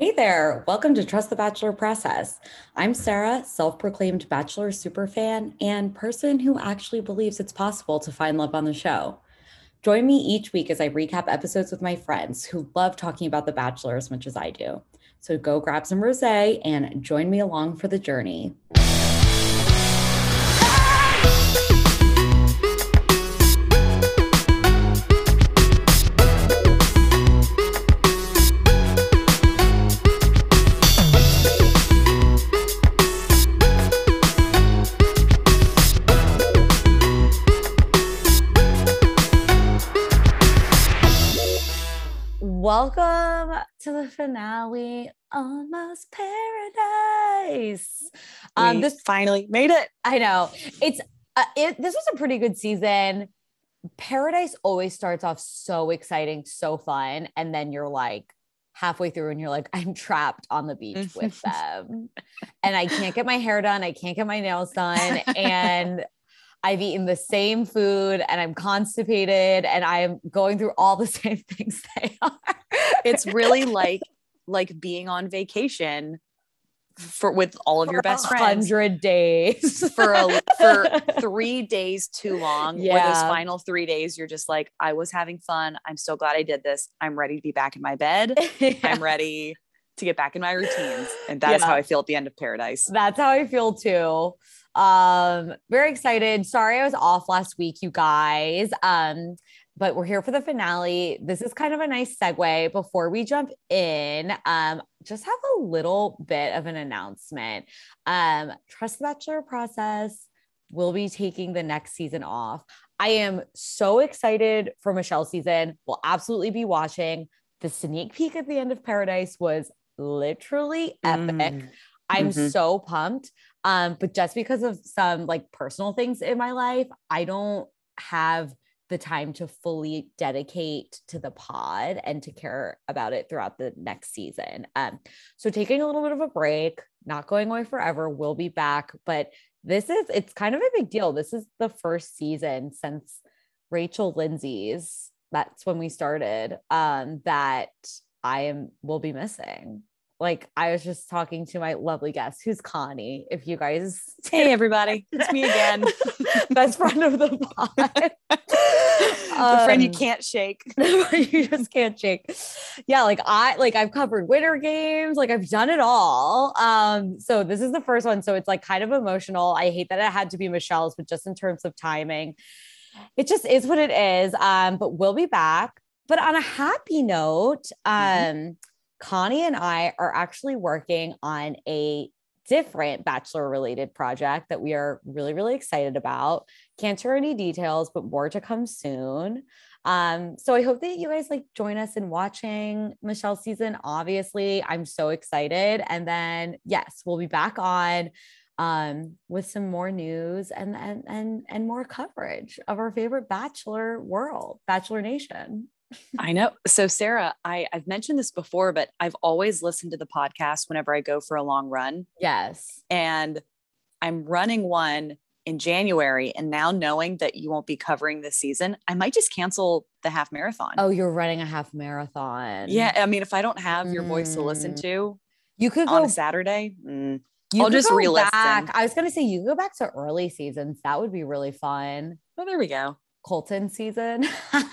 Hey there, welcome to Trust the Bachelor Process. I'm Sarah, self proclaimed Bachelor superfan and person who actually believes it's possible to find love on the show. Join me each week as I recap episodes with my friends who love talking about The Bachelor as much as I do. So go grab some rose and join me along for the journey. To the finale, Almost Paradise. Um, we this finally made it. I know it's uh, it. This was a pretty good season. Paradise always starts off so exciting, so fun, and then you're like halfway through, and you're like, I'm trapped on the beach with them, and I can't get my hair done, I can't get my nails done, and I've eaten the same food and I'm constipated and I'm going through all the same things they are. it's really like like being on vacation for with all of for your best friends. Hundred days for a, for three days too long. Yeah. those final three days, you're just like, I was having fun. I'm so glad I did this. I'm ready to be back in my bed. yeah. I'm ready to get back in my routines, and that yeah. is how I feel at the end of Paradise. That's how I feel too. Um, very excited. Sorry I was off last week, you guys. Um, but we're here for the finale. This is kind of a nice segue before we jump in. Um, just have a little bit of an announcement. Um, Trust the Bachelor process will be taking the next season off. I am so excited for Michelle's season. We'll absolutely be watching. The sneak peek at the end of Paradise was literally epic. Mm. I'm mm-hmm. so pumped. Um, but just because of some like personal things in my life, I don't have the time to fully dedicate to the pod and to care about it throughout the next season. Um, so taking a little bit of a break, not going away forever, we'll be back. But this is it's kind of a big deal. This is the first season since Rachel Lindsay's. That's when we started. Um, that I am will be missing like I was just talking to my lovely guest, who's Connie. If you guys, hey everybody, it's me again, best friend of the pod, the um, friend you um, can't shake. you just can't shake. Yeah, like I like I've covered winter games, like I've done it all. Um, so this is the first one, so it's like kind of emotional. I hate that it had to be Michelle's, but just in terms of timing, it just is what it is. Um, but we'll be back. But on a happy note, mm-hmm. um. Mm-hmm Connie and I are actually working on a different bachelor related project that we are really, really excited about. Can't share any details, but more to come soon. Um, so I hope that you guys like join us in watching Michelle's season. Obviously, I'm so excited. And then yes, we'll be back on um, with some more news and and and and more coverage of our favorite bachelor world, Bachelor Nation. I know. So, Sarah, I, I've mentioned this before, but I've always listened to the podcast whenever I go for a long run. Yes. And I'm running one in January. And now knowing that you won't be covering this season, I might just cancel the half marathon. Oh, you're running a half marathon. Yeah. I mean, if I don't have mm. your voice to listen mm. to, you could on go, a Saturday. Mm, you I'll just re-listen. Back. I was going to say you go back to early seasons. That would be really fun. Well, there we go. Colton season.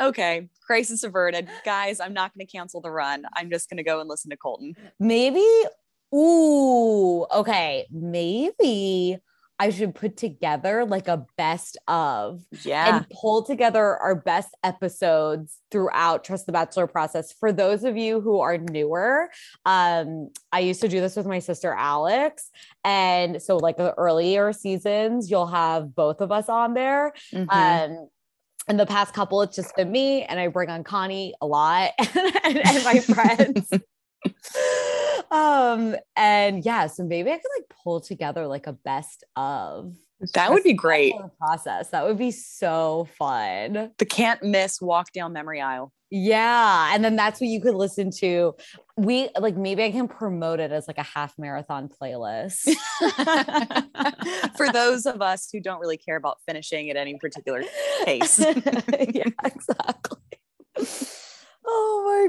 okay, crisis averted. Guys, I'm not going to cancel the run. I'm just going to go and listen to Colton. Maybe. Ooh, okay. Maybe I should put together like a best of yeah and pull together our best episodes throughout Trust the Bachelor process. For those of you who are newer, um, I used to do this with my sister Alex. And so like the earlier seasons, you'll have both of us on there. Mm-hmm. Um in the past couple, it's just been me, and I bring on Connie a lot and, and my friends. um and yeah so maybe i could like pull together like a best of. That would be great. Process. That would be so fun. The can't miss walk down memory aisle. Yeah and then that's what you could listen to. We like maybe i can promote it as like a half marathon playlist. For those of us who don't really care about finishing at any particular pace. Yeah exactly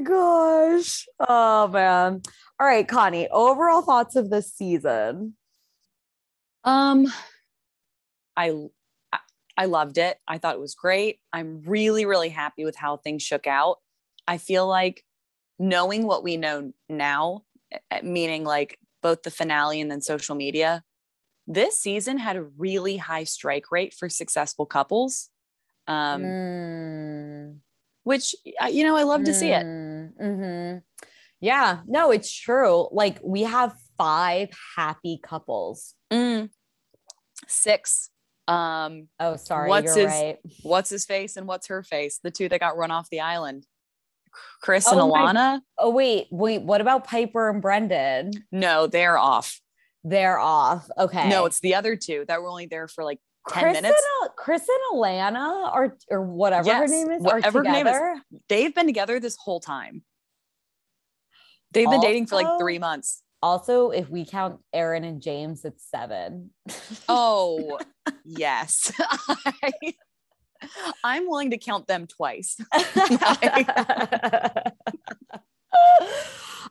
gosh. Oh man. All right, Connie, overall thoughts of this season. Um I I loved it. I thought it was great. I'm really really happy with how things shook out. I feel like knowing what we know now, meaning like both the finale and then social media, this season had a really high strike rate for successful couples. Um, mm. Which, you know, I love to see it. Mm, mm-hmm. Yeah, no, it's true. Like we have five happy couples. Mm. Six. Um, oh, sorry. What's his, right. What's his face and what's her face? The two that got run off the island. Chris oh and Alana. My, oh wait, wait. What about Piper and Brendan? No, they're off. They're off. Okay. No, it's the other two that were only there for like 10 Chris minutes. And, Chris and Alana or or whatever yes, her name is. Whatever her name is. They've been together this whole time. They've been dating for like three months. Also, if we count Aaron and James, it's seven. Oh, yes. I, I'm willing to count them twice.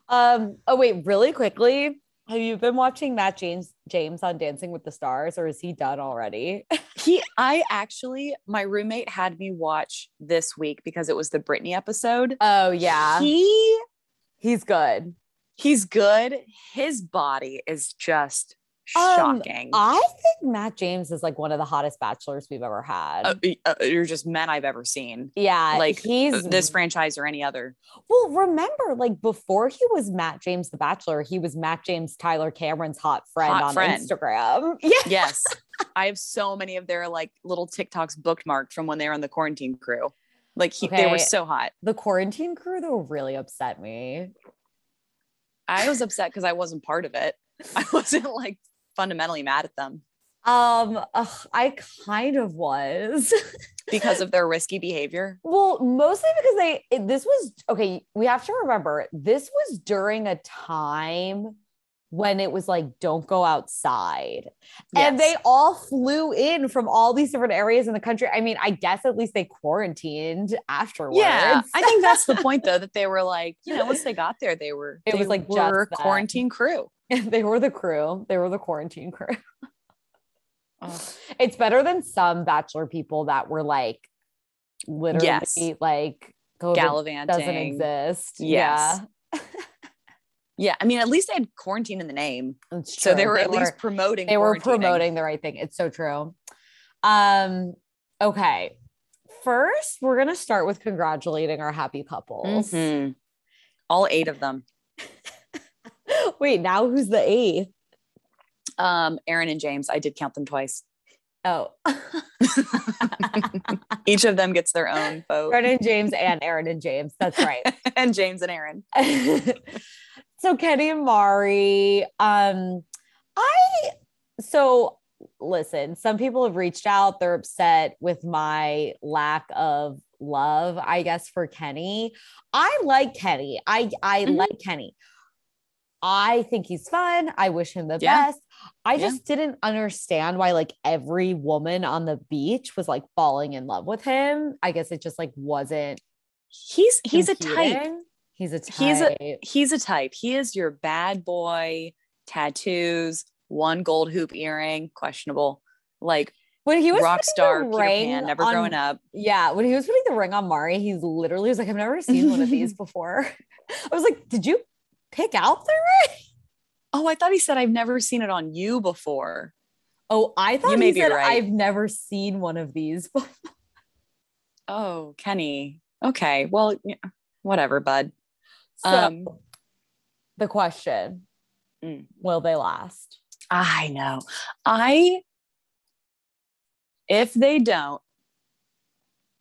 um, oh, wait, really quickly. Have you been watching Matt James James on Dancing with the Stars or is he done already? he I actually my roommate had me watch this week because it was the Britney episode. Oh yeah. He he's good. He's good. His body is just shocking. Um, I think Matt James is like one of the hottest bachelors we've ever had. Uh, uh, you're just men I've ever seen. Yeah, like he's this franchise or any other. Well, remember, like before he was Matt James the Bachelor, he was Matt James Tyler Cameron's hot friend hot on friend. Instagram. Yeah. Yes, I have so many of their like little TikToks bookmarked from when they were on the quarantine crew. Like he, okay. they were so hot. The quarantine crew though really upset me. I was upset because I wasn't part of it. I wasn't like fundamentally mad at them? Um, ugh, I kind of was because of their risky behavior. Well, mostly because they it, this was okay. We have to remember this was during a time when it was like don't go outside yes. and they all flew in from all these different areas in the country i mean i guess at least they quarantined afterwards yeah i think that's the point though that they were like you know once they got there they were it they was like were quarantine crew they were the crew. They were the quarantine crew. oh. It's better than some bachelor people that were like literally yes. like COVID gallivanting doesn't exist. Yes. Yeah. yeah. I mean, at least they had quarantine in the name. So they were they at were, least promoting. They were promoting the right thing. It's so true. Um, okay. First, we're gonna start with congratulating our happy couples. Mm-hmm. All eight of them. Wait, now who's the eighth? Um, Aaron and James. I did count them twice. Oh. Each of them gets their own vote. Aaron and James and Aaron and James. That's right. and James and Aaron. so Kenny and Mari. Um, I so listen, some people have reached out. They're upset with my lack of love, I guess, for Kenny. I like Kenny. I I mm-hmm. like Kenny. I think he's fun. I wish him the yeah. best. I yeah. just didn't understand why like every woman on the beach was like falling in love with him. I guess it just like wasn't He's he's competing. a type. He's a type. He's a he's a type. He is your bad boy, tattoos, one gold hoop earring, questionable. Like when he was rock star Peter Pan, never on, growing up. Yeah, when he was putting the ring on Mari, he's literally was like, I've never seen one of these before. I was like, did you pick out the ring? Oh, I thought he said I've never seen it on you before. Oh, I thought you he said right. I've never seen one of these before. Oh, Kenny. Okay. Well, yeah, whatever, bud. So, um, the question mm. will they last? I know. I, if they don't,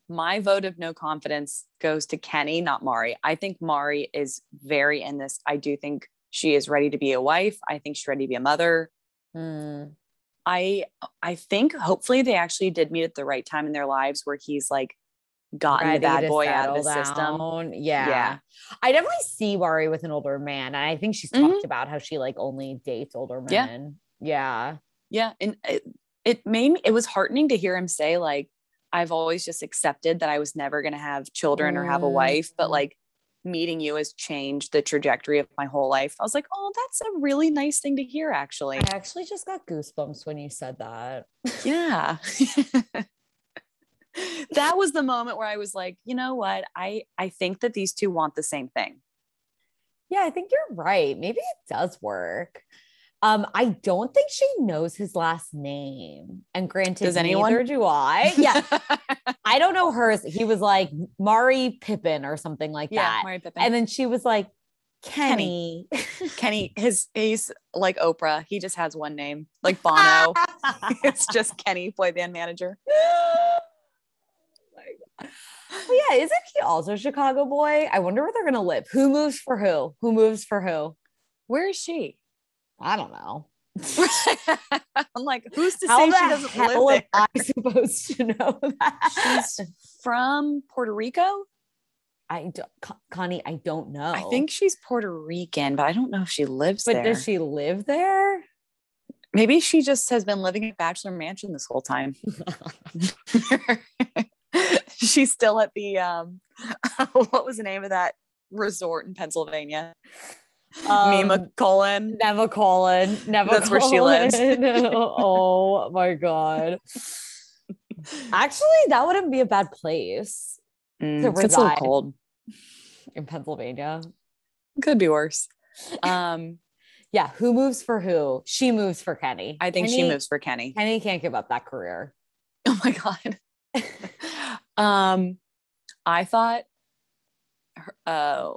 my vote of no confidence goes to Kenny, not Mari. I think Mari is very in this. I do think she is ready to be a wife. I think she's ready to be a mother. Mm. I I think hopefully they actually did meet at the right time in their lives where he's like gotten ready the bad boy out of the down. system. Yeah. Yeah. I definitely see Mari with an older man. And I think she's mm-hmm. talked about how she like only dates older men. Yeah. Yeah. yeah. And it, it made me, it was heartening to hear him say, like, I've always just accepted that I was never going to have children mm. or have a wife, but mm. like meeting you has changed the trajectory of my whole life. I was like, oh, that's a really nice thing to hear, actually. I actually just got goosebumps when you said that. Yeah. that was the moment where I was like, you know what? I I think that these two want the same thing. Yeah, I think you're right. Maybe it does work. Um, I don't think she knows his last name. And granted, does anyone? Neither do I. Yeah, I don't know hers. He was like Mari Pippin or something like yeah, that. Mari Pippin. And then she was like Kenny. Kenny. Kenny. His he's like Oprah. He just has one name, like Bono. it's just Kenny, boy band manager. Oh yeah, isn't he also Chicago boy? I wonder where they're gonna live. Who moves for who? Who moves for who? Where is she? I don't know. I'm like, who's to How say she doesn't live there? Am I supposed to know that? She's from Puerto Rico. I don't, Connie, I don't know. I think she's Puerto Rican, but I don't know if she lives there. but there. does she live there? Maybe she just has been living at Bachelor Mansion this whole time. she's still at the um what was the name of that resort in Pennsylvania? Um, Nemacolin. Never Colon. Never That's where she lives. oh my God. Actually, that wouldn't be a bad place mm, to reside. It's so cold in Pennsylvania. Could be worse. Um, yeah. Who moves for who? She moves for Kenny. I think Kenny, she moves for Kenny. Kenny can't give up that career. Oh my God. um, I thought, uh,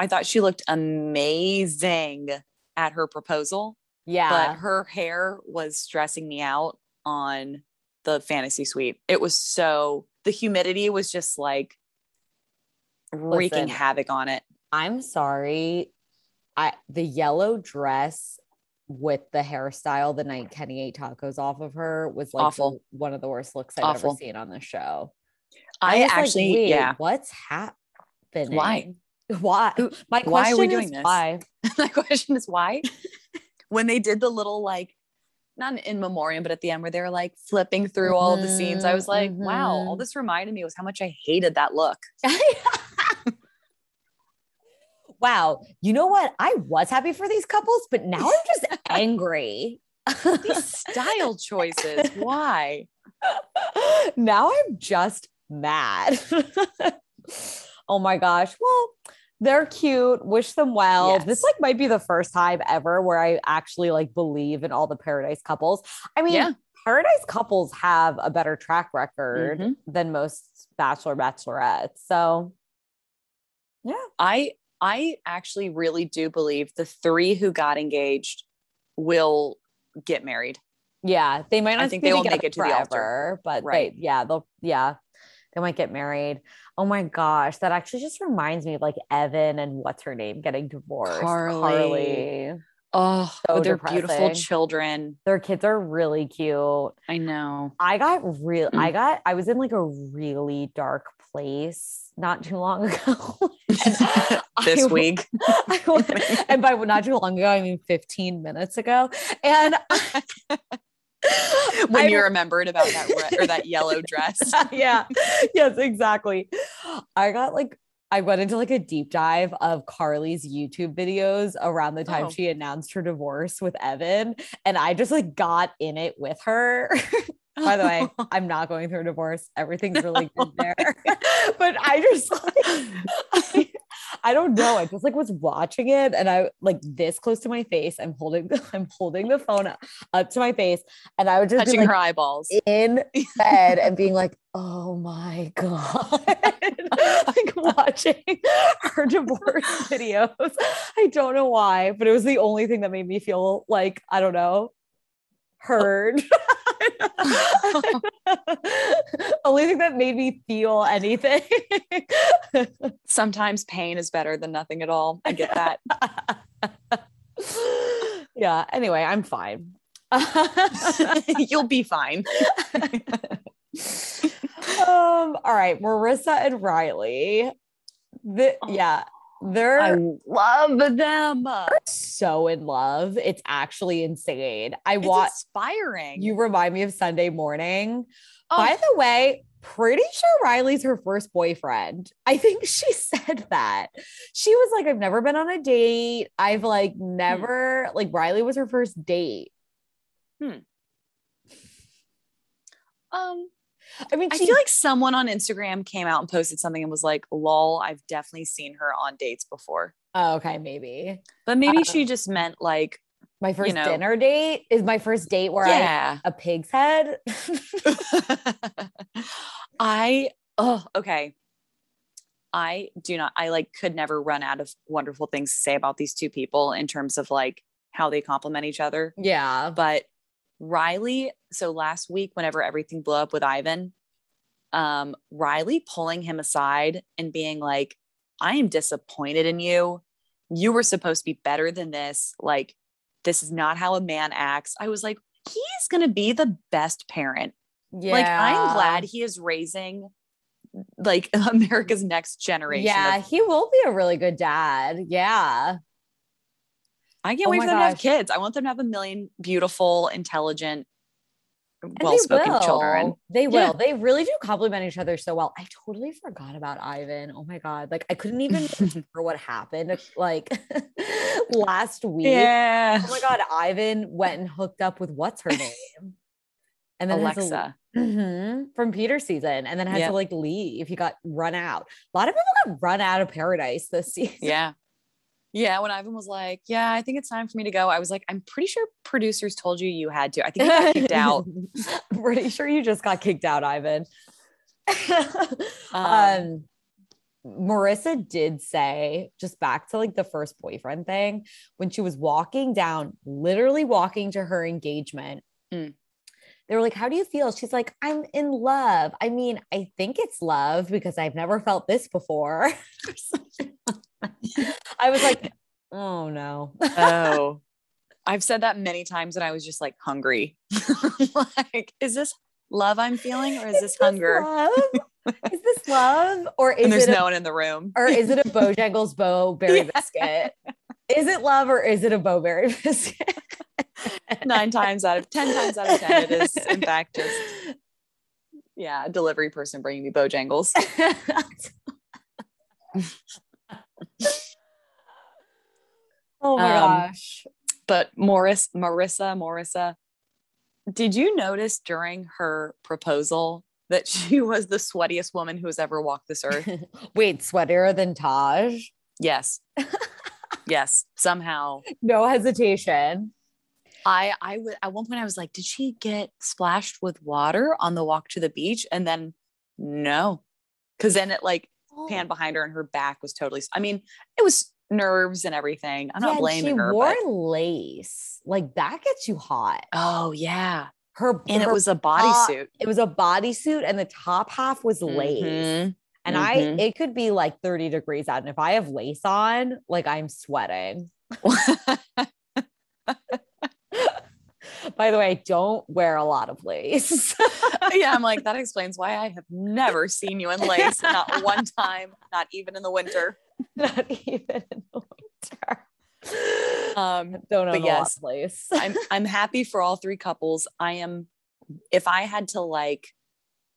I thought she looked amazing at her proposal. Yeah. But her hair was stressing me out on the fantasy suite. It was so, the humidity was just like wreaking Listen, havoc on it. I'm sorry. I the yellow dress with the hairstyle the night Kenny ate tacos off of her was like Awful. The, one of the worst looks I've Awful. ever seen on the show. I, I actually, like, yeah. What's happening? Why? Why? My question why are we doing this? Why? My question is why? when they did the little like, not in memoriam, but at the end where they were like flipping through mm-hmm, all the scenes, I was like, mm-hmm. wow, all mm-hmm. this reminded me was how much I hated that look. wow. You know what? I was happy for these couples, but now I'm just angry. these style choices. Why? now I'm just mad. oh my gosh. Well, they're cute. Wish them well. Yes. This like might be the first time ever where I actually like believe in all the paradise couples. I mean, yeah. paradise couples have a better track record mm-hmm. than most bachelor bachelorettes. So yeah. I I actually really do believe the three who got engaged will get married. Yeah, they might not. I think they will make it to forever, the altar, but right. They, yeah, they'll yeah, they might get married. Oh my gosh, that actually just reminds me of like Evan and what's her name getting divorced. Carly. Carly. Oh, so they're depressing. beautiful children. Their kids are really cute. I know. I got real. I mm. got. I was in like a really dark place not too long ago. this I, week. I, and by not too long ago, I mean 15 minutes ago. And when I, you remembered about that red or that yellow dress. yeah. Yes, exactly. I got like I went into like a deep dive of Carly's YouTube videos around the time oh. she announced her divorce with Evan. And I just like got in it with her. By the way, I'm not going through a divorce. Everything's really good there. but I just like, I don't know. I just like was watching it and I like this close to my face. I'm holding the, I'm holding the phone up, up to my face and I would just touching be, like, her eyeballs in bed and being like, oh my God. like watching her divorce videos. I don't know why, but it was the only thing that made me feel like, I don't know, oh. heard. Only thing that made me feel anything. Sometimes pain is better than nothing at all. I get that. yeah. Anyway, I'm fine. You'll be fine. um, all right. Maurissa and Riley. The, oh. yeah. They're I love them. so in love. It's actually insane. I watch inspiring. You remind me of Sunday morning Oh. By the way, pretty sure Riley's her first boyfriend. I think she said that. She was like, I've never been on a date. I've like hmm. never, hmm. like, Riley was her first date. Hmm. Um, I mean, I feel like someone on Instagram came out and posted something and was like, lol, I've definitely seen her on dates before. Oh, okay, maybe. But maybe uh, she just meant like my first you know, dinner date is my first date where yeah. I a pig's head. I oh okay. I do not I like could never run out of wonderful things to say about these two people in terms of like how they complement each other. Yeah. But Riley, so last week whenever everything blew up with Ivan, um Riley pulling him aside and being like I am disappointed in you. You were supposed to be better than this. Like this is not how a man acts. I was like, he's going to be the best parent. Yeah. Like, I'm glad he is raising like America's next generation. Yeah, of- he will be a really good dad. Yeah. I can't oh wait for them gosh. to have kids. I want them to have a million beautiful, intelligent, well-spoken children. They will. Yeah. They really do complement each other so well. I totally forgot about Ivan. Oh my god! Like I couldn't even remember what happened like last week. Yeah. Oh my god! Ivan went and hooked up with what's her name, and then Alexa to, mm-hmm, from Peter season, and then had to like leave. He got run out. A lot of people got run out of paradise this season. Yeah. Yeah, when Ivan was like, "Yeah, I think it's time for me to go," I was like, "I'm pretty sure producers told you you had to. I think you got kicked out. I'm pretty sure you just got kicked out, Ivan." um, um, Maurissa did say, just back to like the first boyfriend thing, when she was walking down, literally walking to her engagement. Mm. They were like, How do you feel? She's like, I'm in love. I mean, I think it's love because I've never felt this before. I was like, oh no. oh. I've said that many times and I was just like hungry. like, is this love I'm feeling or is, is this hunger? is this love? Or is and there's it no a, one in the room? Or is it a Bojangles Bo-Berry yeah. biscuit? Is it love or is it a Bo-Berry biscuit? Nine times out of ten times out of ten, it is in fact just yeah, a delivery person bringing me Bojangles. oh my um, gosh. But Morris, Maurissa, Maurissa, did you notice during her proposal that she was the sweatiest woman who has ever walked this earth? Wait, sweatier than Taj? Yes. yes, somehow. No hesitation. I I would at one point I was like, did she get splashed with water on the walk to the beach? And then no. Cause then it like oh. pan behind her and her back was totally I mean, it was nerves and everything. I'm yeah, not blaming she her. She wore but... lace. Like that gets you hot. Oh yeah. Her and her it was a bodysuit. It was a bodysuit and the top half was lace. Mm-hmm. And mm-hmm. I it could be like 30 degrees out. And if I have lace on, like I'm sweating. By the way, I don't wear a lot of lace. yeah, I'm like, that explains why I have never seen you in lace, not one time, not even in the winter. Not even in the winter. Um, don't know yes, lace. I'm I'm happy for all three couples. I am if I had to like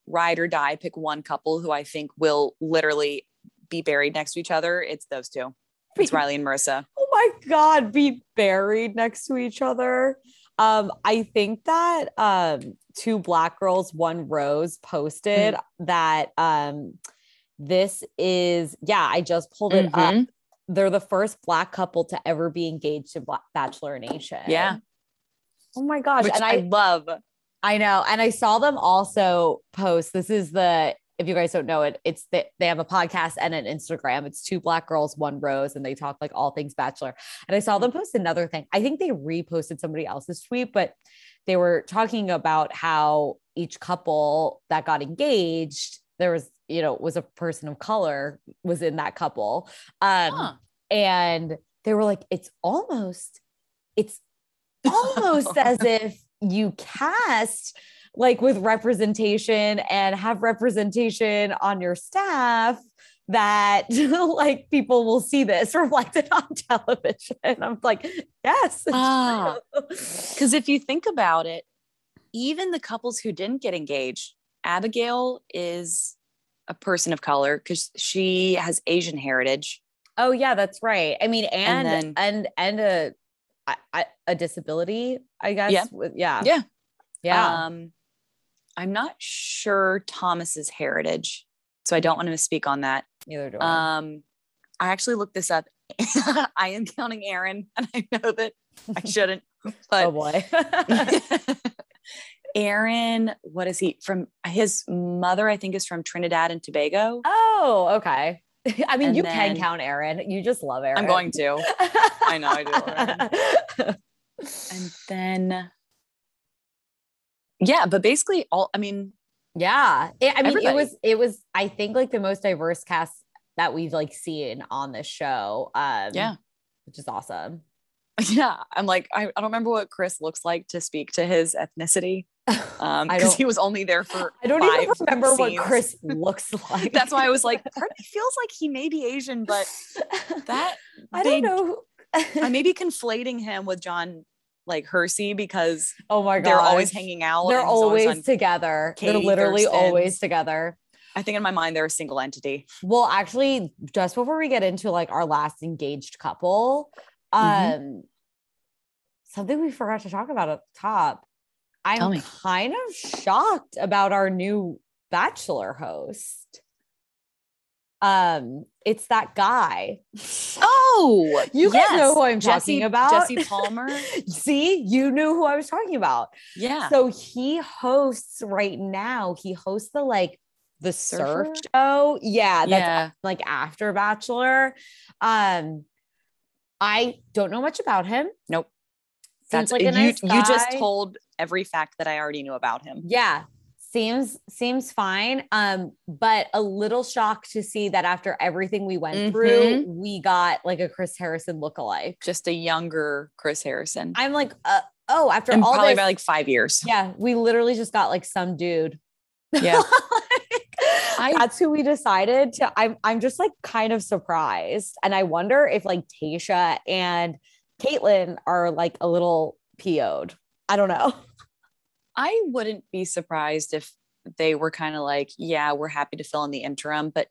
ride or die, pick one couple who I think will literally be buried next to each other, it's those two. It's Riley and Maurissa. Oh my God, be buried next to each other. Um, I think that um, two black girls, one rose posted mm-hmm. that um, this is, yeah, I just pulled it mm-hmm. up. They're the first black couple to ever be engaged in Bachelor Nation. Yeah. Oh my gosh. Which and I, I love. I know. And I saw them also post this is the if you guys don't know it, it's that they have a podcast and an Instagram. It's two black girls, one rose, and they talk like all things bachelor. And I saw them post another thing. I think they reposted somebody else's tweet, but they were talking about how each couple that got engaged, there was, you know, was a person of color was in that couple. Um, huh. and they were like, it's almost, it's almost as if you cast like with representation and have representation on your staff that like people will see this reflected on television. I'm like, yes. Because ah, if you think about it, even the couples who didn't get engaged, Abigail is a person of color because she has Asian heritage. Oh yeah, that's right. I mean, and and then, and, and a a, a disability, I guess. Yeah. yeah. Yeah. Yeah. Um, I'm not sure Thomas's heritage, so I don't want to speak on that. Neither do I. Um, I actually looked this up. I am counting Aaron, and I know that I shouldn't. But oh boy. Aaron, what is he from? His mother, I think, is from Trinidad and Tobago. Oh, okay. I mean, And you then- can count Aaron. You just love Aaron. I'm going to. I know, I do love Aaron. And then, yeah, but basically, all I mean, yeah. It- I mean, Everybody. it was, it was, I think like the most diverse cast that we've like seen on this show. Um, yeah, Which is awesome. yeah. I'm like, I, I don't remember what Chris looks like to speak to his ethnicity um because he was only there for I don't even remember what. Chris looks like. that's why i was like part of me feels like he may be asian but that I they- don't know. i may be conflating him with john like hersey because oh my god. they're always hanging out They're always always together. They're literally Thurston's. always together. i think in my mind they're a single entity Well, actually, just before we get into like our last engaged couple, um, Mhm. something we forgot to talk about at the top. I'm kind of shocked about our new bachelor host. Um, it's that guy. oh You guys know who I'm jesse, talking about. jesse palmer See, you knew who I was talking about. yeah So he hosts right now. He hosts the like the surf show. Yeah, that's yeah like after Bachelor. Um, I don't know much about him. Nope. Seems that's like a you, nice you just told every fact that i already knew about him Yeah, seems seems fine. Um, but a little shocked to see that after everything we went through, we got like a Chris Harrison lookalike. just a younger chris harrison I'm like, uh, oh, after and all probably this, by like five years yeah, we literally just got like some dude. Yeah. I, that's who we decided to. I'm I'm just like kind of surprised. And I wonder if like Tayshia and Kaitlyn are like a little PO'd. I don't know. I wouldn't be surprised if they were kind of like, yeah, we're happy to fill in the interim, but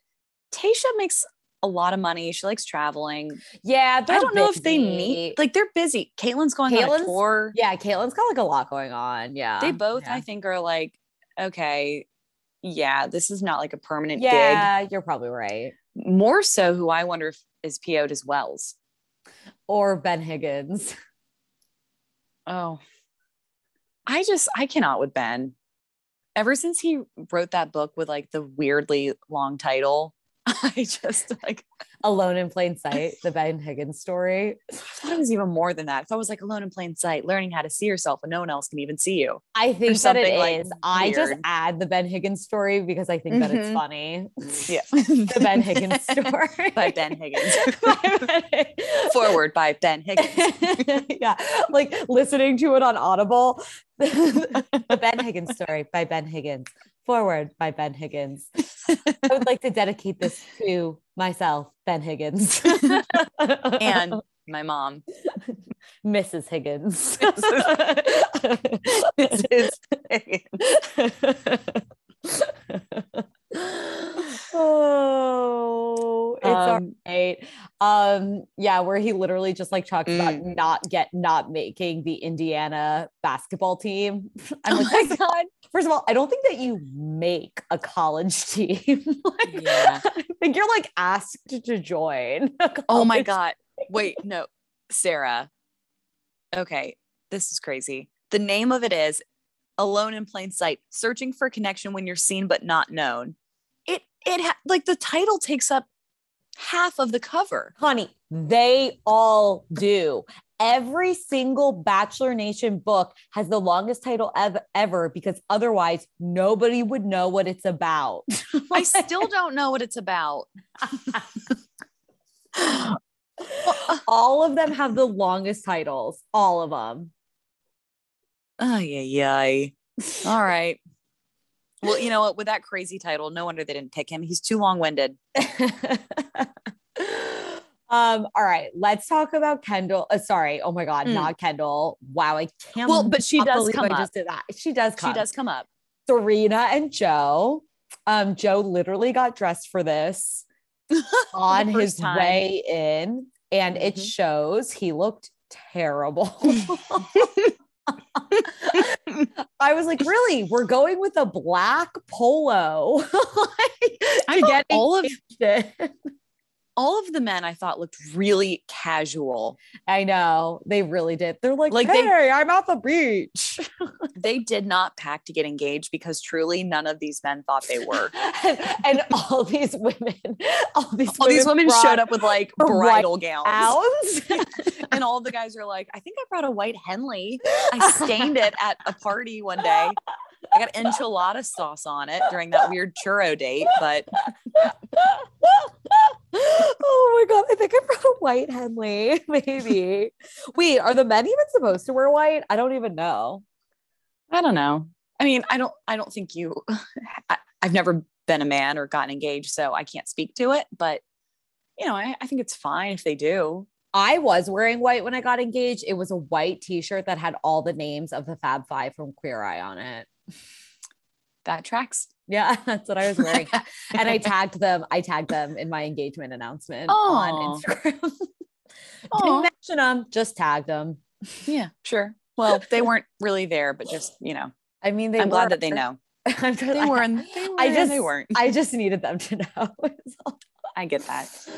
Tayshia makes a lot of money. She likes traveling. Yeah, I don't know if they busy. meet. Like they're busy. Kaitlyn's going on a tour. Yeah, Kaitlyn's got like a lot going on. Yeah. They both, yeah. I think, are like, okay, yeah, this is not like a permanent gig. Yeah, you're probably right. More so, who I wonder if is PO'd as Wells. Or Ben Higgins. Oh, I just I cannot with Ben. Ever since he wrote that book with like the weirdly long title, I just like Alone in Plain Sight, the Ben Higgins story. I thought it was even more than that. So I was like alone in plain sight, learning how to see yourself when no one else can even see you. I think that it something, like, is. I just add the Ben Higgins story because I think that it's Mhm. funny. Yeah. the Ben Higgins story. by Ben Higgins. By Ben Higgins. Forward by Ben Higgins. yeah, like listening to it on Audible. the Ben Higgins story by Ben Higgins. Forward by Ben Higgins. I would like to dedicate this to myself, Ben Higgins, and my mom. Mrs. Higgins. Mrs. Higgins. Oh, it's all Um, right. Um, yeah, where he literally just like talks about Mm. not get not making the Indiana basketball team. I'm Oh like, my God. first of all, I don't think that you make a college team. like, Yeah. I think you're like asked to join. Oh my God. Wait, no, Sarah. Okay, this is crazy. The name of it is Alone in Plain Sight, searching for connection when you're seen but not known. It ha- like the title takes up half of the cover. honey, they all do. Every single Bachelor Nation book has the longest title ev- ever because otherwise nobody would know what it's about. I still don't know what it's about. all of them have the longest titles. All of them. Ay, yeah, yeah. All right. Well, you know what? With that crazy title, no wonder they didn't pick him. He's too long winded. um, all right, let's talk about Kendall. Uh, sorry, oh my god, Mm. not Kendall. Wow, I can't Well, but she does come I up. just did that. She does come. She does come up. Serena and Joe. Um, Joe literally got dressed for this on his time. way in, and mm-hmm. it shows he looked terrible. I was like, really? We're going with a black polo to get all of all of the men I thought looked really casual. I know they really did. They're like, like hey, they, I'm at the beach. they did not pack to get engaged because truly none of these men thought they were. and, and, all these women, all these all women these women showed up with like bridal gowns. and all the guys are like, I think I brought a white Henley. I stained it at a party one day. I got enchilada sauce on it during that weird churro date, but oh my god, I think I brought a white Henley, maybe. Wait, are the men even supposed to wear white? I don't even know. I don't know. I mean, I don't I don't think you I, have never been a man or gotten engaged, so I can't speak to it, but you know, I, I think it's fine if they do. I was wearing white when I got engaged. It was a white t-shirt that had all the names of the Fab Five from Queer Eye on it. That tracks. Yeah, that's what I was wearing. and I tagged them. I tagged them in my engagement announcement Aww. on Instagram. Didn't mention them, just tagged them. Yeah, sure. Well, they weren't really there, but just, you know. I mean, they I'm were. glad that they know. I'm they, were, they were. I just, they weren't. I just needed them to know. I get that.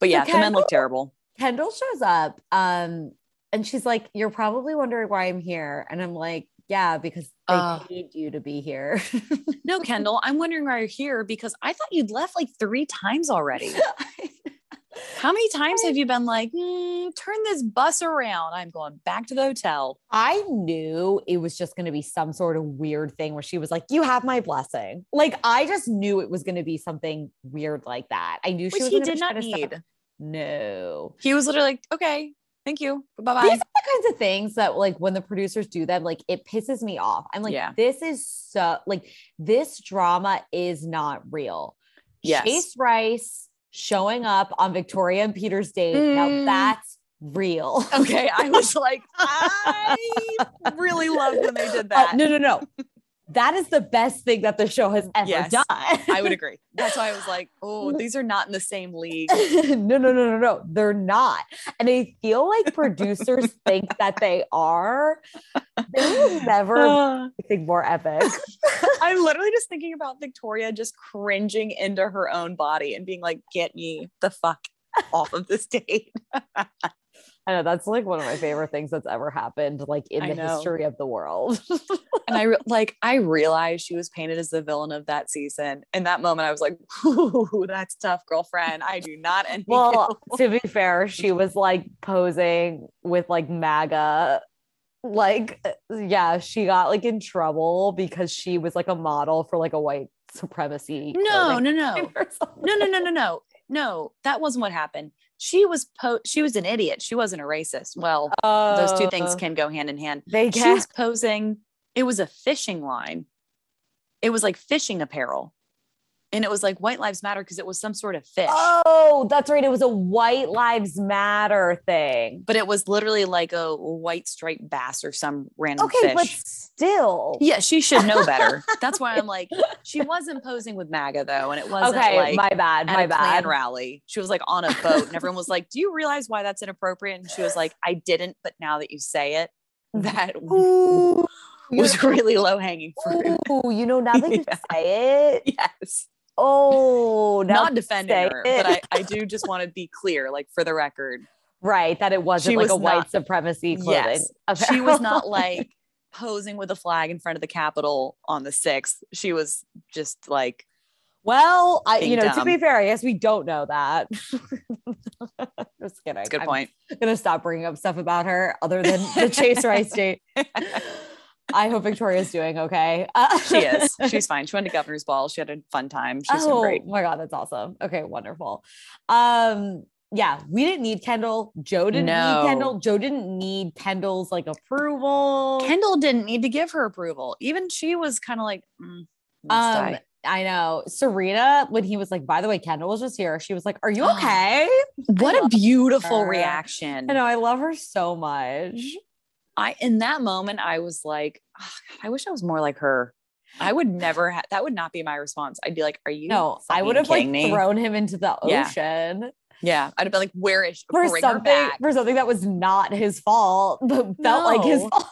But yeah, so Kendall, the men look terrible. Kendall shows up um, and she's like, You're probably wondering why I'm here. And I'm like, yeah, because they uh, paid you to be here. no, Kendall, I'm wondering why you're here because I thought you'd left like three times already. How many times have you been like, mm, turn this bus around? I'm going back to the hotel. I knew it was just going to be some sort of weird thing where she was like, You have my blessing. Like, I just knew it was going to be something weird like that. I knew she Which was he did not need. No. He was literally like, Okay, Thank you. Bye bye. These are the kinds of things that, like, when the producers do them, like, it pisses me off. I'm like, yeah. this is so, like, this drama is not real. Yes. Chase Rice showing up on Victoria and Peter's date. Mm. Now that's real. Okay. I was like, I really loved when they did oh, that. Uh, no, no, no that is the best thing that the show has ever yes, done. I would agree. That's why I was like, oh, these are not in the same league. no, no, no, no, no. They're not. And I feel like producers think that they are. They will never uh, think more epic. I'm literally just thinking about Victoria just cringing into her own body and being like, get me the fuck off of this date. I know that's like one of my favorite things that's ever happened, like in I the know. history of the world. and I re- like I realized she was painted as the villain of that season. In that moment, I was like, "Ooh, that's tough, girlfriend. I do not." Envy well, you. to be fair, she was like posing with like MAGA. Like, uh, yeah, she got like in trouble because she was like a model for like a white supremacy. No, no, no, no, no, no, no, no. No, that wasn't what happened she was po- she was an idiot. She wasn't a racist. Well, uh, those two things oh. can go hand in hand. They can. She was posing. It was a fishing line. It was like fishing apparel and it was like white lives matter because it was some sort of fish. Oh that's right it was a white lives matter thing. But it was literally like a white striped bass or some random okay fish. but still. Yeah she should know better. That's why i'm like she wasn't posing with maga though and it wasn't okay like my bad my bad. rally. She was like on a boat and everyone was like do you realize why that's inappropriate? And she was like i didn't but now that you say it that Ooh was really low hanging fruit. Oh, you know, now that you yeah. say it, yes, Oh, not defending her, it. but I, I do just want to be clear, like for the record. Right. That it wasn't she like was a not, white supremacy clothing. Yes. She was not like posing with a flag in front of the Capitol on the 6th. She was just like, well, I, you know, dumb. to be fair, I guess we don't know that. just kidding. That's good I'm point. gonna stop bringing up stuff about her other than the Chase Rice date. I hope Victoria's doing okay. Uh- she is. She's fine. She went to governor's ball. She had a fun time. She's oh, great. Oh my god, that's awesome. Okay, wonderful. Um, yeah, we didn't need Kendall. Joe didn't no. need Kendall. Joe didn't need Kendall's like approval. Kendall didn't need to give her approval. Even she was kind of like, mm, um, I know Serena when he was like, by the way, Kendall was just here. She was like, "Are you okay?" what a beautiful her. reaction. I know. I love her so much. I in that moment I was like, oh, God, I wish I was more like her. I would never have that would not be my response. I'd be like, Are you no, I would have like me? thrown him into the ocean. Yeah. yeah. I'd have been like, where is for something for something that was not his fault, but felt no. like his fault.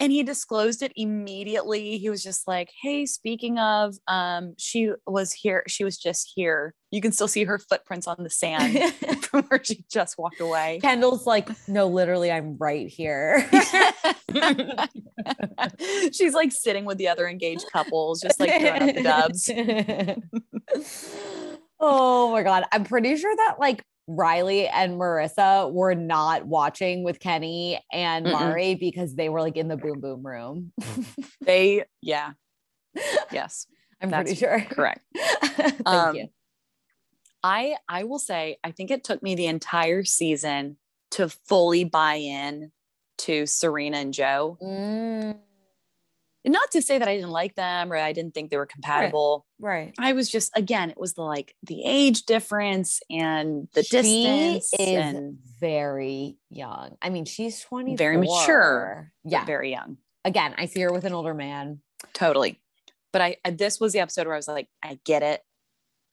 And he disclosed it immediately. He was just like, "Hey, speaking of, um, she was here. She was just here. You can still see her footprints on the sand from where she just walked away." Kendall's like, "No, literally, I'm right here." She's like sitting with the other engaged couples, just like throwing up the dubs. oh my god, I'm pretty sure that like Riley and Maurissa were not watching with Kenny and Mm-mm. Mari because they were like in the boom boom room. they, yeah. Yes. I'm pretty sure. Correct. Thank um, you. I I will say I think it took me the entire season to fully buy in to Serene and Joe. Mm not to say that I didn't like them or I didn't think they were compatible. Right. right. I was just again, it was the like the age difference and the she distance. Is and very young. I mean, she's 20. Very mature. Yeah. Very young. Again, I see her with an older man. Totally. But I, I this was the episode where I was like, I get it.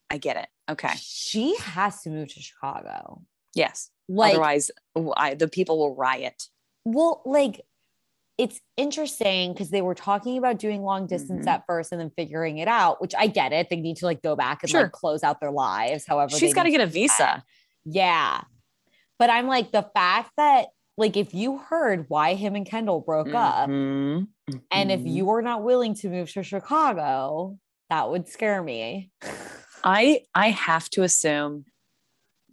I get it. Okay. She has to move to Chicago. Yes. Like, Otherwise, I, the people will riot. Well, like it's interesting because they were talking about doing long distance mm-hmm. at first and then figuring it out, which I get it. They need to like go back and sure. like close out their lives. However, she's got to get a visa. Yeah. But I'm like, the fact that, like, if you heard why him and Kendall broke mm-hmm. up, mm-hmm. and if you were not willing to move to Chicago, that would scare me. I I have to assume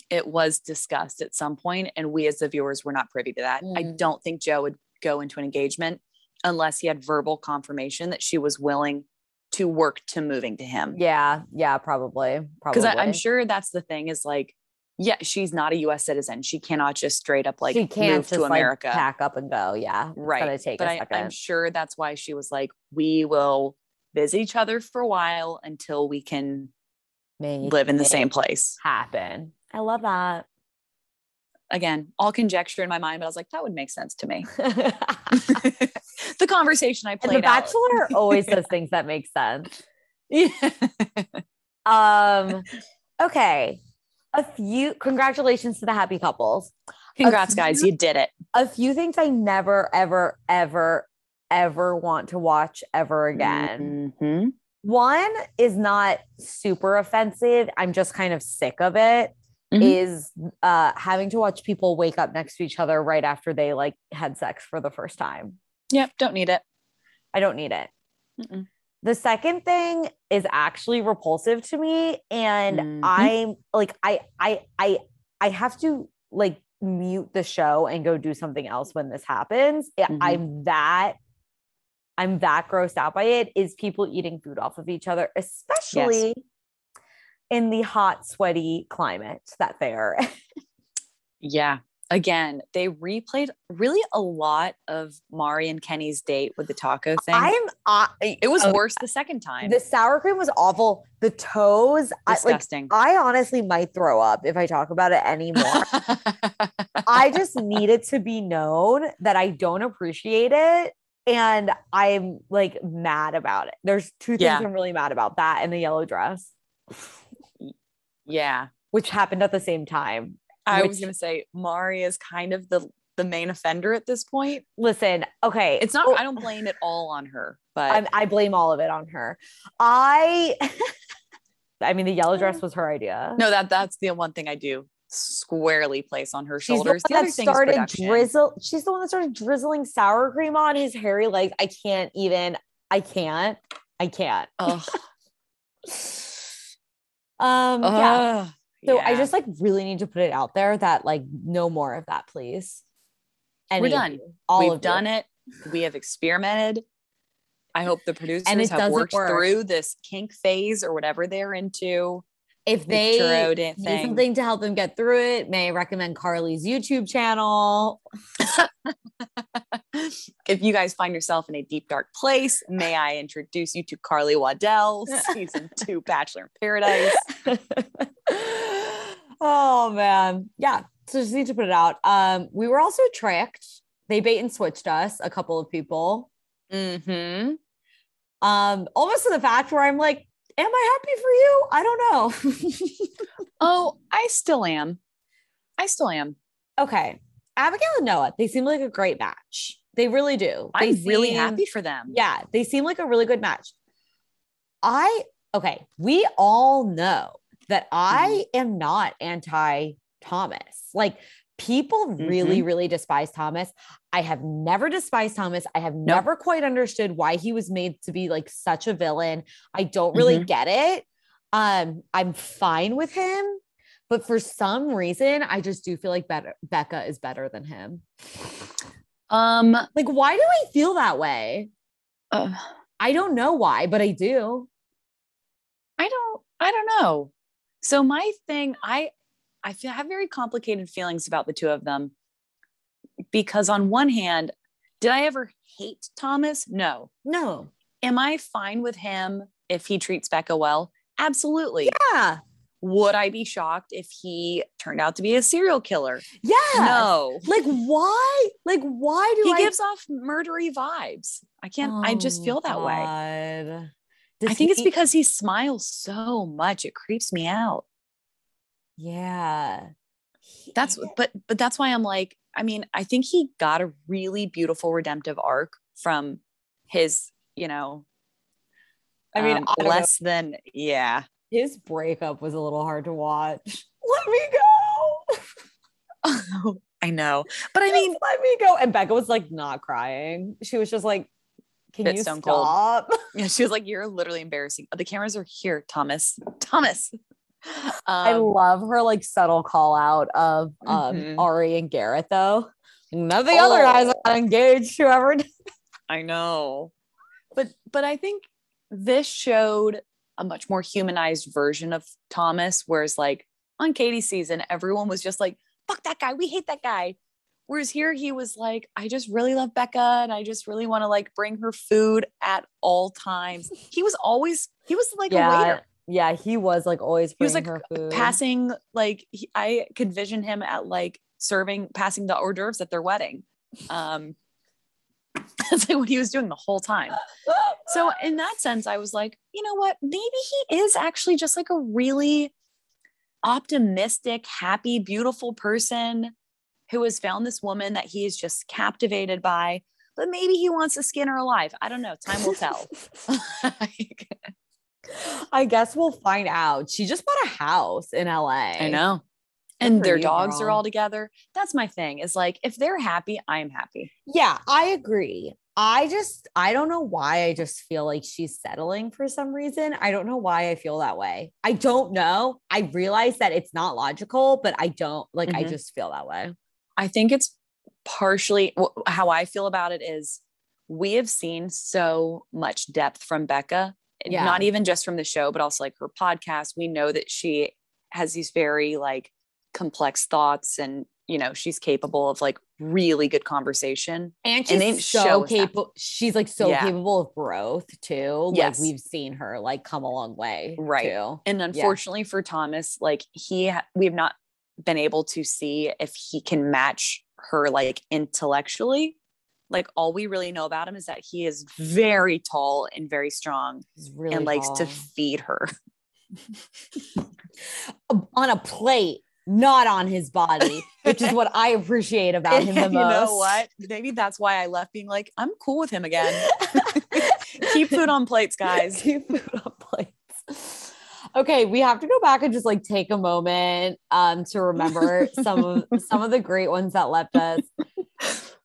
it was discussed at some point, and we as the viewers were not privy to that. Mm. I don't think Joe would go into an engagement unless he had verbal confirmation that she was willing to work to moving to him. Yeah, yeah, probably. Because I'm sure that's the thing is like, yeah, she's not a U.S. citizen. She cannot just straight up like she can't move just, to America, like, pack up and go. Yeah, right. Gonna take but I, I'm sure that's why she was like, we will visit each other for a while until we can Make live in the same place. Happen. I love that again, all conjecture in my mind, but I was like, that would make sense to me. the conversation I played. And the Bachelor always says things that make sense. Yeah. um. Okay. A few congratulations to the happy couples. Congrats, few, guys! You did it. A few things I never, ever, ever, ever want to watch ever again. Mm-hmm. One is not super offensive. I'm just kind of sick of it mm-hmm. is uh, having to watch people wake up next to each other right after they like had sex for the first time. Yep, don't need it. I don't need it. Mm-mm. The second thing is actually repulsive to me, and mm-hmm. I'm like, I, I, I, I have to like mute the show and go do something else when this happens. Mm-hmm. I'm that I'm that grossed out by it is people eating food off of each other, especially yes in the hot, sweaty climate that they are. yeah. Again, they replayed really a lot of Mari and Kenny's date with the taco thing. I'm uh, it was worse the second time. The sour cream was awful. The toes, disgusting. I, like, I honestly might throw up if I talk about it anymore. I just need it to be known that I don't appreciate it and I'm like mad about it. There's two things yeah. I'm really mad about that and the yellow dress. Yeah. Which happened at the same time. I which, was going to say Mari is kind of the the main offender at this point. Listen, okay. It's not, oh, I don't blame it all on her, but I, I blame all of it on her. I, I mean, the yellow dress was her idea. No, that that's the one thing I do squarely place on her she's shoulders. The, the other thing started drizzle. She's the one that started drizzling sour cream on his hairy legs. I can't even. I can't. I can't. Um, yeah. So yeah. I just like really need to put it out there that like no more of that, please. And we're done. All We've done you. it. We have experimented. I hope the producers have worked work. through this kink phase or whatever they're into. If they need something to help them get through it, may I recommend Carly's YouTube channel? if you guys find yourself in a deep, dark place, may I introduce you to Carly Waddell, season two, Bachelor in Paradise. oh man. Yeah. So just need to put it out. Um, we were also tricked. They bait and switched us, a couple of people. Mm-hmm. Um, almost to the fact where I'm like, am I happy for you? I don't know. oh, I still am. I still am. Okay. Abigail and Noah, they seem like a great match. They really do. They I'm seem, really happy for them. Yeah, they seem like a really good match. I okay, we all know that I mm-hmm. am not anti Thomas. Like people really, mm-hmm. really despise Thomas. I have never despised Thomas. I have never quite understood why he was made to be like such a villain. I don't really mm-hmm. get it. Um, I'm fine with him, but for some reason, I just do feel like better Becca is better than him. Um, like why do I feel that way? Uh, I don't know why, but I do. I don't. I don't know. So my thing, I I feel I have very complicated feelings about the two of them because on one hand, did I ever hate Thomas? No. No. Am I fine with him if he treats Becca well? Absolutely. Yeah. Would I be shocked if he turned out to be a serial killer? Yeah. No. Like why? Like why do he I... gives off murdery vibes? I can't. Oh, I just feel that oh, God. way. Does I think he... it's because he smiles so much. It creeps me out. Yeah. That's but but that's why I'm like, I mean, I think he got a really beautiful redemptive arc from his, you know, I mean, um, I less know. than yeah. His breakup was a little hard to watch. Let me go. oh, I know. But I mean, let me go. And Becca was like not crying. She was just like, can you stop? Cold. Yeah, she was like, You're literally embarrassing. The cameras are here, Thomas. Thomas. Um, I love her like subtle call out of um mm-hmm. Ari and Garrett though. None of the oh. other guys are engaged, whoever. I know. But but I think this showed a much more humanized version of Thomas, whereas like on Katie's season, everyone was just like, fuck that guy, we hate that guy. Whereas here he was like, I just really love Becca and I just really want to like bring her food at all times. He was always, he was like yeah. a waiter yeah, he was like always he was like passing like he, I could vision him at like serving passing the hors d'oeuvres at their wedding. Um that's like what he was doing the whole time. So in that sense, I was like, you know what? Maybe he is actually just like a really optimistic, happy, beautiful person who has found this woman that he is just captivated by. But maybe he wants to skin her alive. I don't know. Time will tell. I guess we'll find out. She just bought a house in LA. I know. and their you, dogs girl. are all together. That's my thing. Is like if they're happy, I am happy. Yeah, I agree. I just I don't know why I just feel like she's settling for some reason. I don't know why I feel that way. I don't know. I realize that it's not logical, but I don't like mm-hmm. I just feel that way. I think it's partially how I feel about it is we have seen so much depth from Becca yeah. not even just from the show, but also like her podcast. We know that she has these very like complex thoughts and you know she's capable of like really good conversation and she's and so capable she's like so yeah. capable of growth too yes. like we've seen her like come a long way right too. and unfortunately yeah. for thomas like he we have not been able to see if he can match her like intellectually like all we really know about him is that he is very tall and very strong really and likes tall. to feed her. On a plate not on his body which is what i appreciate about him the most you know what? Maybe that's why i left being like i'm cool with him again. Keep food on plates guys. Keep food on plates. Okay we have to go back and just like take a moment um to remember some of some of the great ones that left us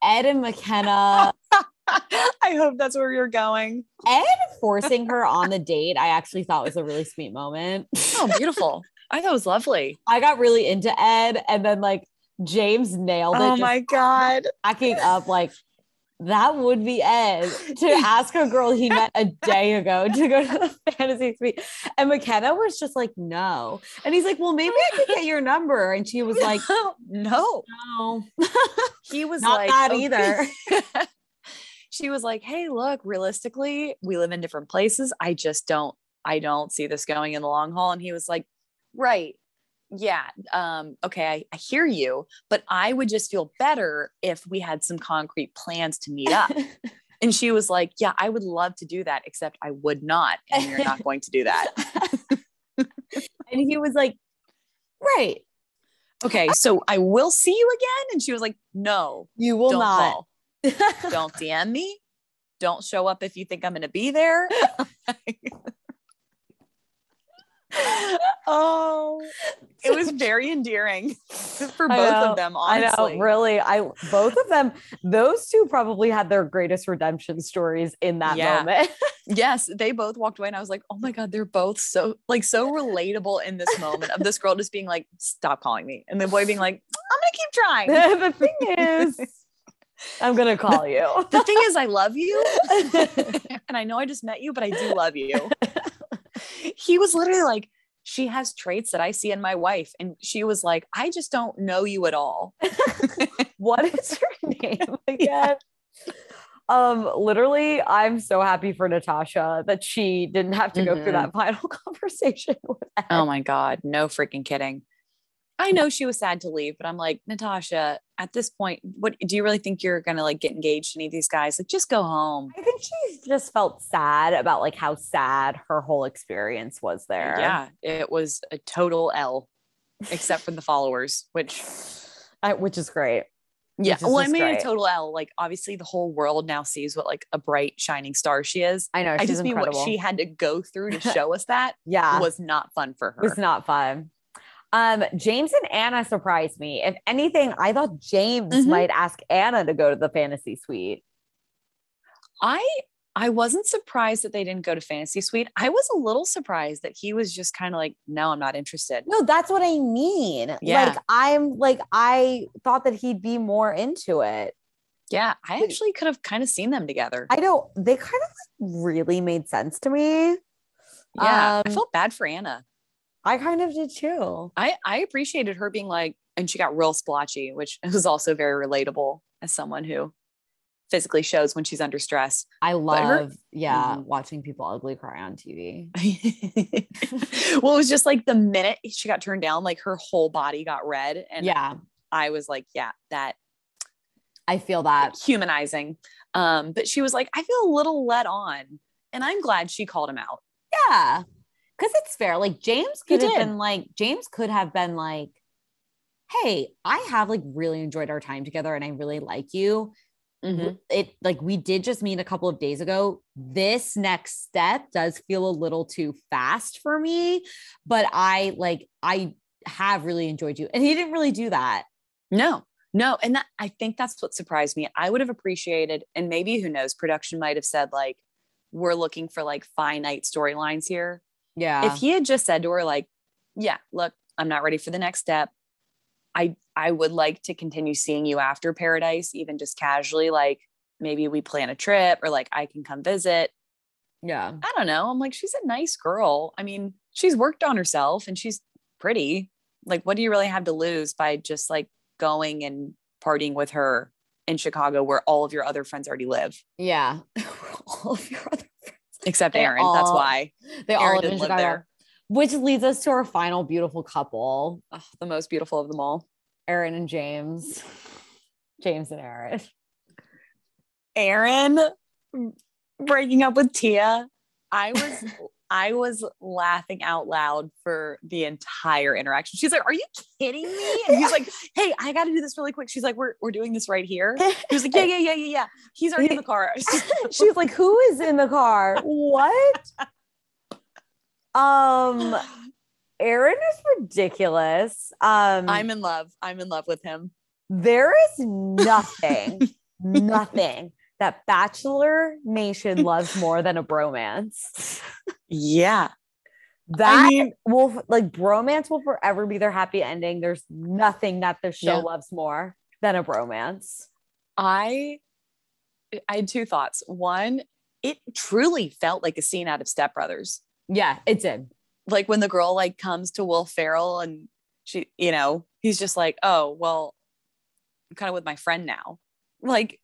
Ed and Mykenna. I hope that's where you're going. Ed forcing her on the date, I actually thought was a really sweet moment. Oh, beautiful. I thought it was lovely. I got really into Ed, and then like James nailed it. Oh my god, acting up like that would be Ed to ask a girl he met a day ago to go to the fantasy suite. And Mykenna was just like, no. And he's like, well, maybe I could get your number. And she was like, no, no. He was Not like, that either. she was like, hey, look, realistically, we live in different places. I just don't, I don't see this going in the long haul. And he was like, right yeah um okay I, I hear you but i would just feel better if we had some concrete plans to meet up And she was like, Yeah, I would love to do that, except I would not. And you're not going to do that. and he was like, Right. Okay, so I will see you again. And she was like, No, you will not. don't DM me. Don't show up if you think I'm going to be there. oh, it was very endearing for both of them. Honestly, I know, really. I both of them, those two probably had their greatest redemption stories in that Yeah. moment. yes, they both walked away, and I was like, "Oh my god, they're both so like so relatable in this moment of this girl just being like, stop calling me,' and the boy being like, I'm gonna keep trying." the thing is, I'm gonna call you. the thing is, I love you, and I know I just met you, but I do love you. He was literally like, she has traits that I see in my wife. And she was like, I just don't know you at all. what is her name again? Um, literally, I'm so happy for Natasha that she didn't have to go through Mhm. that final conversation. Oh my God. No freaking kidding. I know she was sad to leave, but I'm like, Natasha, at this point, what do you really think you're gonna like get engaged to any of these guys? Like, just go home. I think she just felt sad about like how sad her whole experience was there. Yeah, it was a total L, except for the followers, which I, which is great. yeah, is well, I mean, great. a total L. Like, obviously, the whole world now sees what like a bright, shining star she is. I know I just mean what she had to go through to show us that yeah, was not fun for her. It was not fun. Um, James and Anna surprised me. If anything, I thought James Mhm. might ask Anna to go to the fantasy suite. I I wasn't surprised that they didn't go to fantasy suite. I was a little surprised that he was just kind of like, no, I'm not interested. No, that's what I mean. Yeah. Like I'm like I thought that he'd be more into it. Yeah, I actually could have kind of seen them together. I know they kind of like really made sense to me. yeah, I um, felt bad for Anna. I kind of did too. I I appreciated her being like, and she got real splotchy, which was also very relatable as someone who physically shows when she's under stress. I her- love, yeah, Mhm. watching people ugly cry on TV. well, it was just like the minute she got turned down, like her whole body got red, and yeah, I was like, yeah, that I feel that. humanizing. Um, but she was like, I feel a little let on. And I'm glad she called him out. Yeah. Cause it's fair. Like James could have been like, James could have been like, Hey, I have like really enjoyed our time together and I really like you. Mm-hmm. It like we did just meet a couple of days ago. This next step does feel a little too fast for me, but I like, I have really enjoyed you. And he didn't really do that. No, no. And that, I think that's what surprised me. I would have appreciated, and maybe who knows, production might have said, like, we're looking for like finite storylines here. Yeah. If he had just said to her, like, yeah, look, I'm not ready for the next step. I I would like to continue seeing you after paradise, even just casually, like maybe we plan a trip or like I can come visit. yeah. I don't know. I'm like, she's a nice girl. I mean, she's worked on herself and she's pretty. Like, what do you really have to lose by just like going and partying with her in Chicago where all of your other friends already live? Yeah. all of your other Except They Aaron. That's why. they all Aaron live in didn't live there. Which leads us to our final beautiful couple, Ugh, the most beautiful of them all. Aaron and James. James and Aaron. Aaron breaking up with Tia. I was I was laughing out loud for the entire interaction. She's like, "Are you kidding me?" And he's like, "Hey, I got to do this really quick." She's like, "We're we're doing this right here." He was like, "Yeah, yeah, yeah, yeah, yeah." He's already in the car. She's like, who is in the car? What? Um, Aaron is ridiculous. Um, I'm in love. I'm in love with him. there is nothing, nothing that Bachelor Nation loves more than a bromance. Yeah. That mean- will like bromance will forever be their happy ending. There's nothing that the show Yeah. loves more than a bromance. I I had two thoughts. One, it truly felt like a scene out of Step Brothers. Yeah, it did. like when the girl like comes to Will Ferrell and she, you know, he's just like, oh, well, I'm kind of with my friend now. Like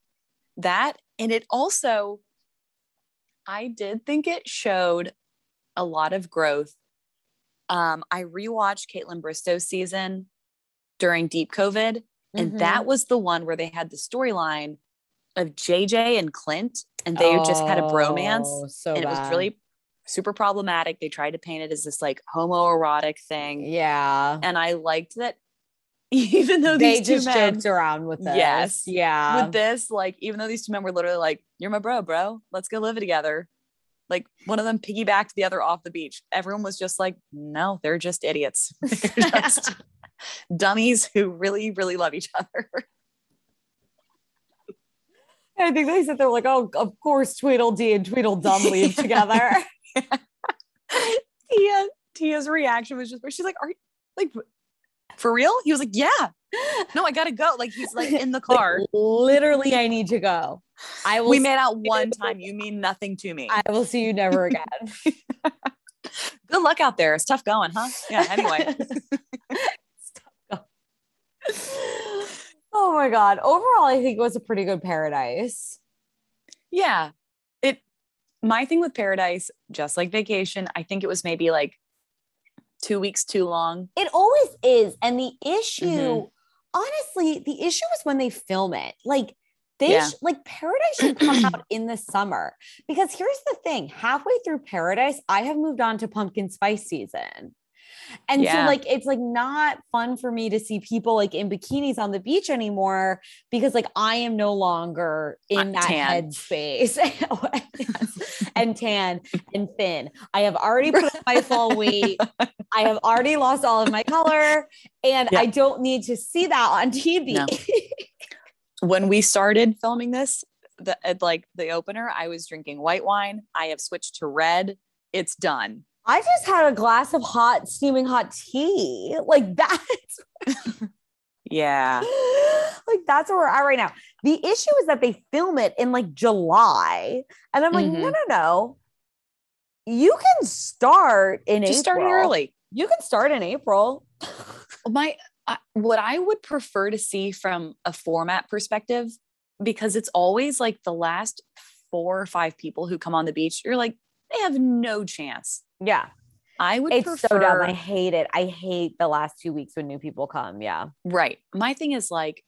that. And it also, I did think it showed a lot of growth. Um, I rewatched Kaitlyn Bristowe's season during deep COVID, and Mhm. that was the one where they had the storyline of JJ and Clint and they oh, just had a bromance so and bad. it was really super problematic. They tried to paint it as this like homoerotic thing. Yeah. And I liked that even though they these just two men, joked around with this. Yes. Yeah. With this, like, even though these two men were literally like, You're my bro, bro. Let's go live together. Like one of them piggybacked the other off the beach. Everyone was just like, No, they're just idiots. they're just dummies who really, really love each other. I think they said they're like, oh, of course, Tweedledee and Tweedledum leave together. Tia, Tia's reaction was just where she's like, "Are you like for real?" He was like, "Yeah." No, I gotta go. Like he's like in the car. Like, literally, I need to go. I will. We made out one time. You mean nothing to me. I will see you never again. Good luck out there. It's tough going, huh? Yeah. Anyway. oh my god. Overall, I think it was a pretty good paradise. Yeah. It my thing with paradise, just like vacation, I think it was maybe like two weeks too long. It always is. And the issue, mm-hmm. honestly, the issue is when they film it. Like they yeah. sh- like paradise should come out in the summer because here's the thing halfway through paradise i have moved on to pumpkin spice season and yeah. so like it's like not fun for me to see people like in bikinis on the beach anymore because like I am no longer in that tan. headspace. and tan and thin. I have already put my fall weight. I have already lost all of my color and yep. I don't need to see that on TV. No. when we started filming this, the uh, like the opener, I was drinking white wine. I have switched to red. It's done. I just had a glass of hot, steaming hot tea. Like that. yeah. Like that's where we're at right now. The issue is that they film it in like July. And I'm like, mm-hmm. no, no, no. You can start in just April. Start early. You can start in April. My uh, what I would prefer to see from a format perspective, because it's always like the last four or five people who come on the beach, you're like, they have no chance. Yeah. I would it's prefer, so dumb. I hate it. I hate the last two weeks when new people come. Yeah. Right. My thing is like,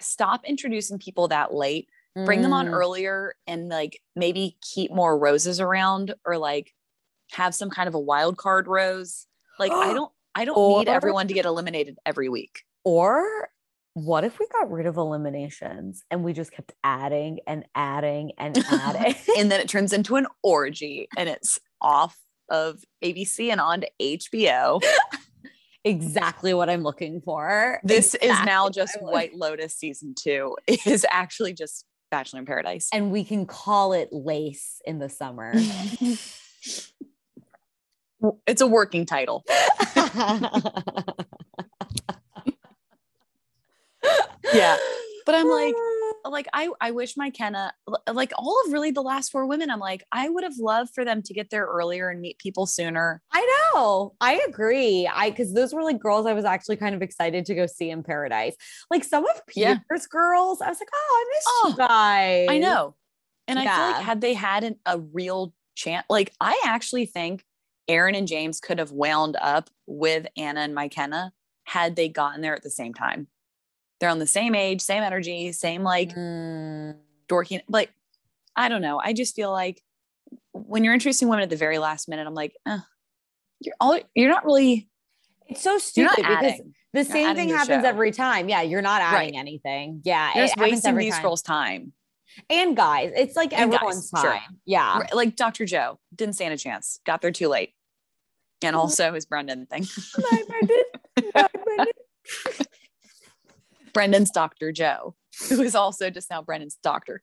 stop introducing people that late. Bring mm. them on mm. earlier and like maybe keep more roses around or like have some kind of a wild card rose. Like I don't I don't or, need everyone to get eliminated every week. Or what if we got rid of eliminations and we just kept adding and adding and adding? and then it turns into an orgy and it's off of ABC and on to HBO. exactly what I'm looking for. This exactly is now just White Lotus season two. It is actually just Bachelor in Paradise. And we can call it Lace in the summer. it's a working title. yeah. But I'm like, ah. like I I wish Mykenna like all of really the last four women I'm like I would have loved for them to get there earlier and meet people sooner. I know. I agree. I cuz those were like girls I was actually kind of excited to go see in Paradise. Like some of Peter's yeah. girls I was like, "Oh, I miss oh, you guys." I know. And yeah. I feel like had they had an, a real chance like I actually think Aaron and James could have wound up with Anna and Mykenna had they gotten there at the same time. They're on the same age, same energy, same like mm. dorky. Like, I don't know. I just feel like when you're introducing women at the very last minute, I'm like, eh, you're all you're not really. It's so stupid because the same thing happens show. every time. Yeah, you're not adding right. anything. Yeah, you're wasting these time. girls' time. And guys, it's like and everyone's guys, time. Sure. Yeah, right. like Dr. Joe didn't stand a chance. Got there too late. And also his Brendan thing. Bye, Brendan. Bye, Brendan. Brendan's Dr. Joe, who is also just now Brendan's doctor.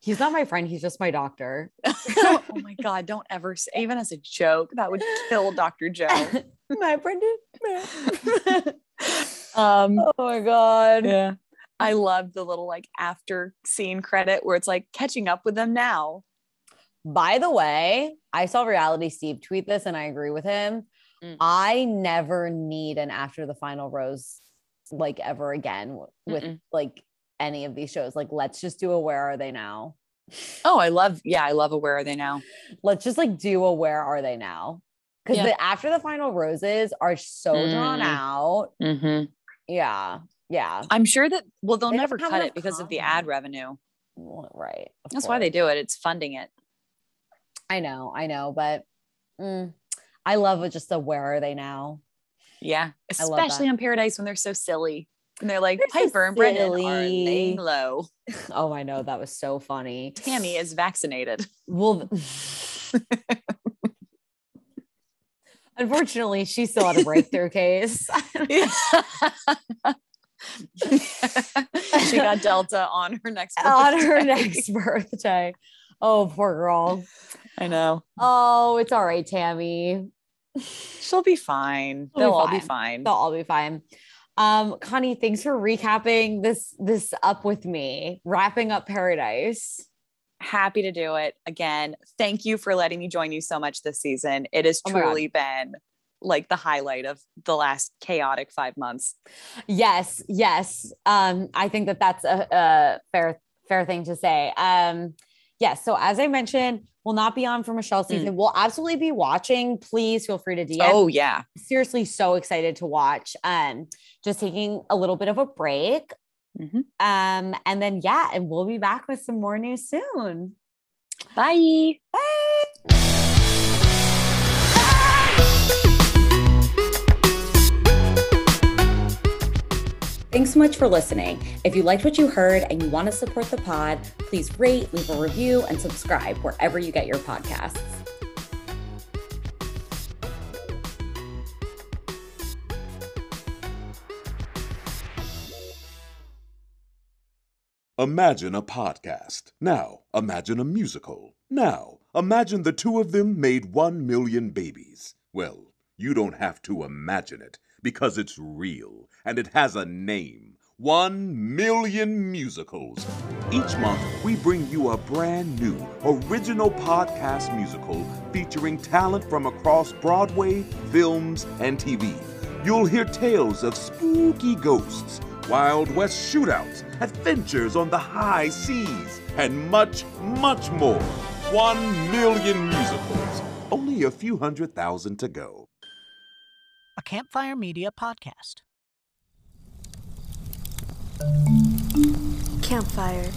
He's not my friend. He's just my doctor. oh my God. Don't ever say, even as a joke, that would kill Dr. Joe. my Brendan. um, oh my God. Yeah. I love the little like after scene credit where it's like catching up with them now. By the way, I saw Reality Steve tweet this and I agree with him. Mm. I never need an after the final rose like ever again with Mm-mm. like any of these shows. Like, let's just do a where are they now? Oh, I love, yeah, I love a where are they now? Let's just like do a where are they now? Because yeah. the after the final roses are so mm. drawn out. Mm-hmm. Yeah. Yeah. I'm sure that well they'll they never cut it because of the ad revenue. Well, right. That's course. why they do it. It's funding it. I know, I know, but mm, I love just the where are they now? Yeah, especially on Paradise when they're so silly. And they're like, they're Piper so and Brendan are laying low. Oh, I know. That was so funny. Tammy is vaccinated. Well, unfortunately, she still had a breakthrough case. she got Delta on her next birthday. On her next birthday. Oh, poor girl. I know. Oh, it's all right, Tammy. She'll be fine. They'll be all fine. be fine. They'll all be fine. Um, Connie, thanks for recapping this this up with me, wrapping up paradise. Happy to do it again. Thank you for letting me join you so much this season. It has oh truly been like the highlight of the last chaotic five months. Yes, yes. Um, I think that that's a, a fair fair thing to say. Um, yes. So as I mentioned, we'll not be on for Michelle mm. season. Mm. We'll absolutely be watching. Please feel free to DM. Oh yeah. Seriously, so excited to watch. Um, just taking a little bit of a break. Mm-hmm. Um, and then yeah, and we'll be back with some more news soon. Bye. Bye. Thanks so much for listening. If you liked what you heard and you want to support the pod, please rate, leave a review, and subscribe wherever you get your podcasts. Imagine a podcast. Now, imagine a musical. Now, imagine the two of them made one million babies. Well, you don't have to imagine it because it's real and it has a name. One million musicals. Each month, we bring you a brand new, original podcast musical featuring talent from across Broadway, films, and TV. You'll hear tales of spooky ghosts, Wild West shootouts, adventures on the high seas, and much, much more. One million musicals. Only a few hundred thousand to go Campfire Media podcast. Campfire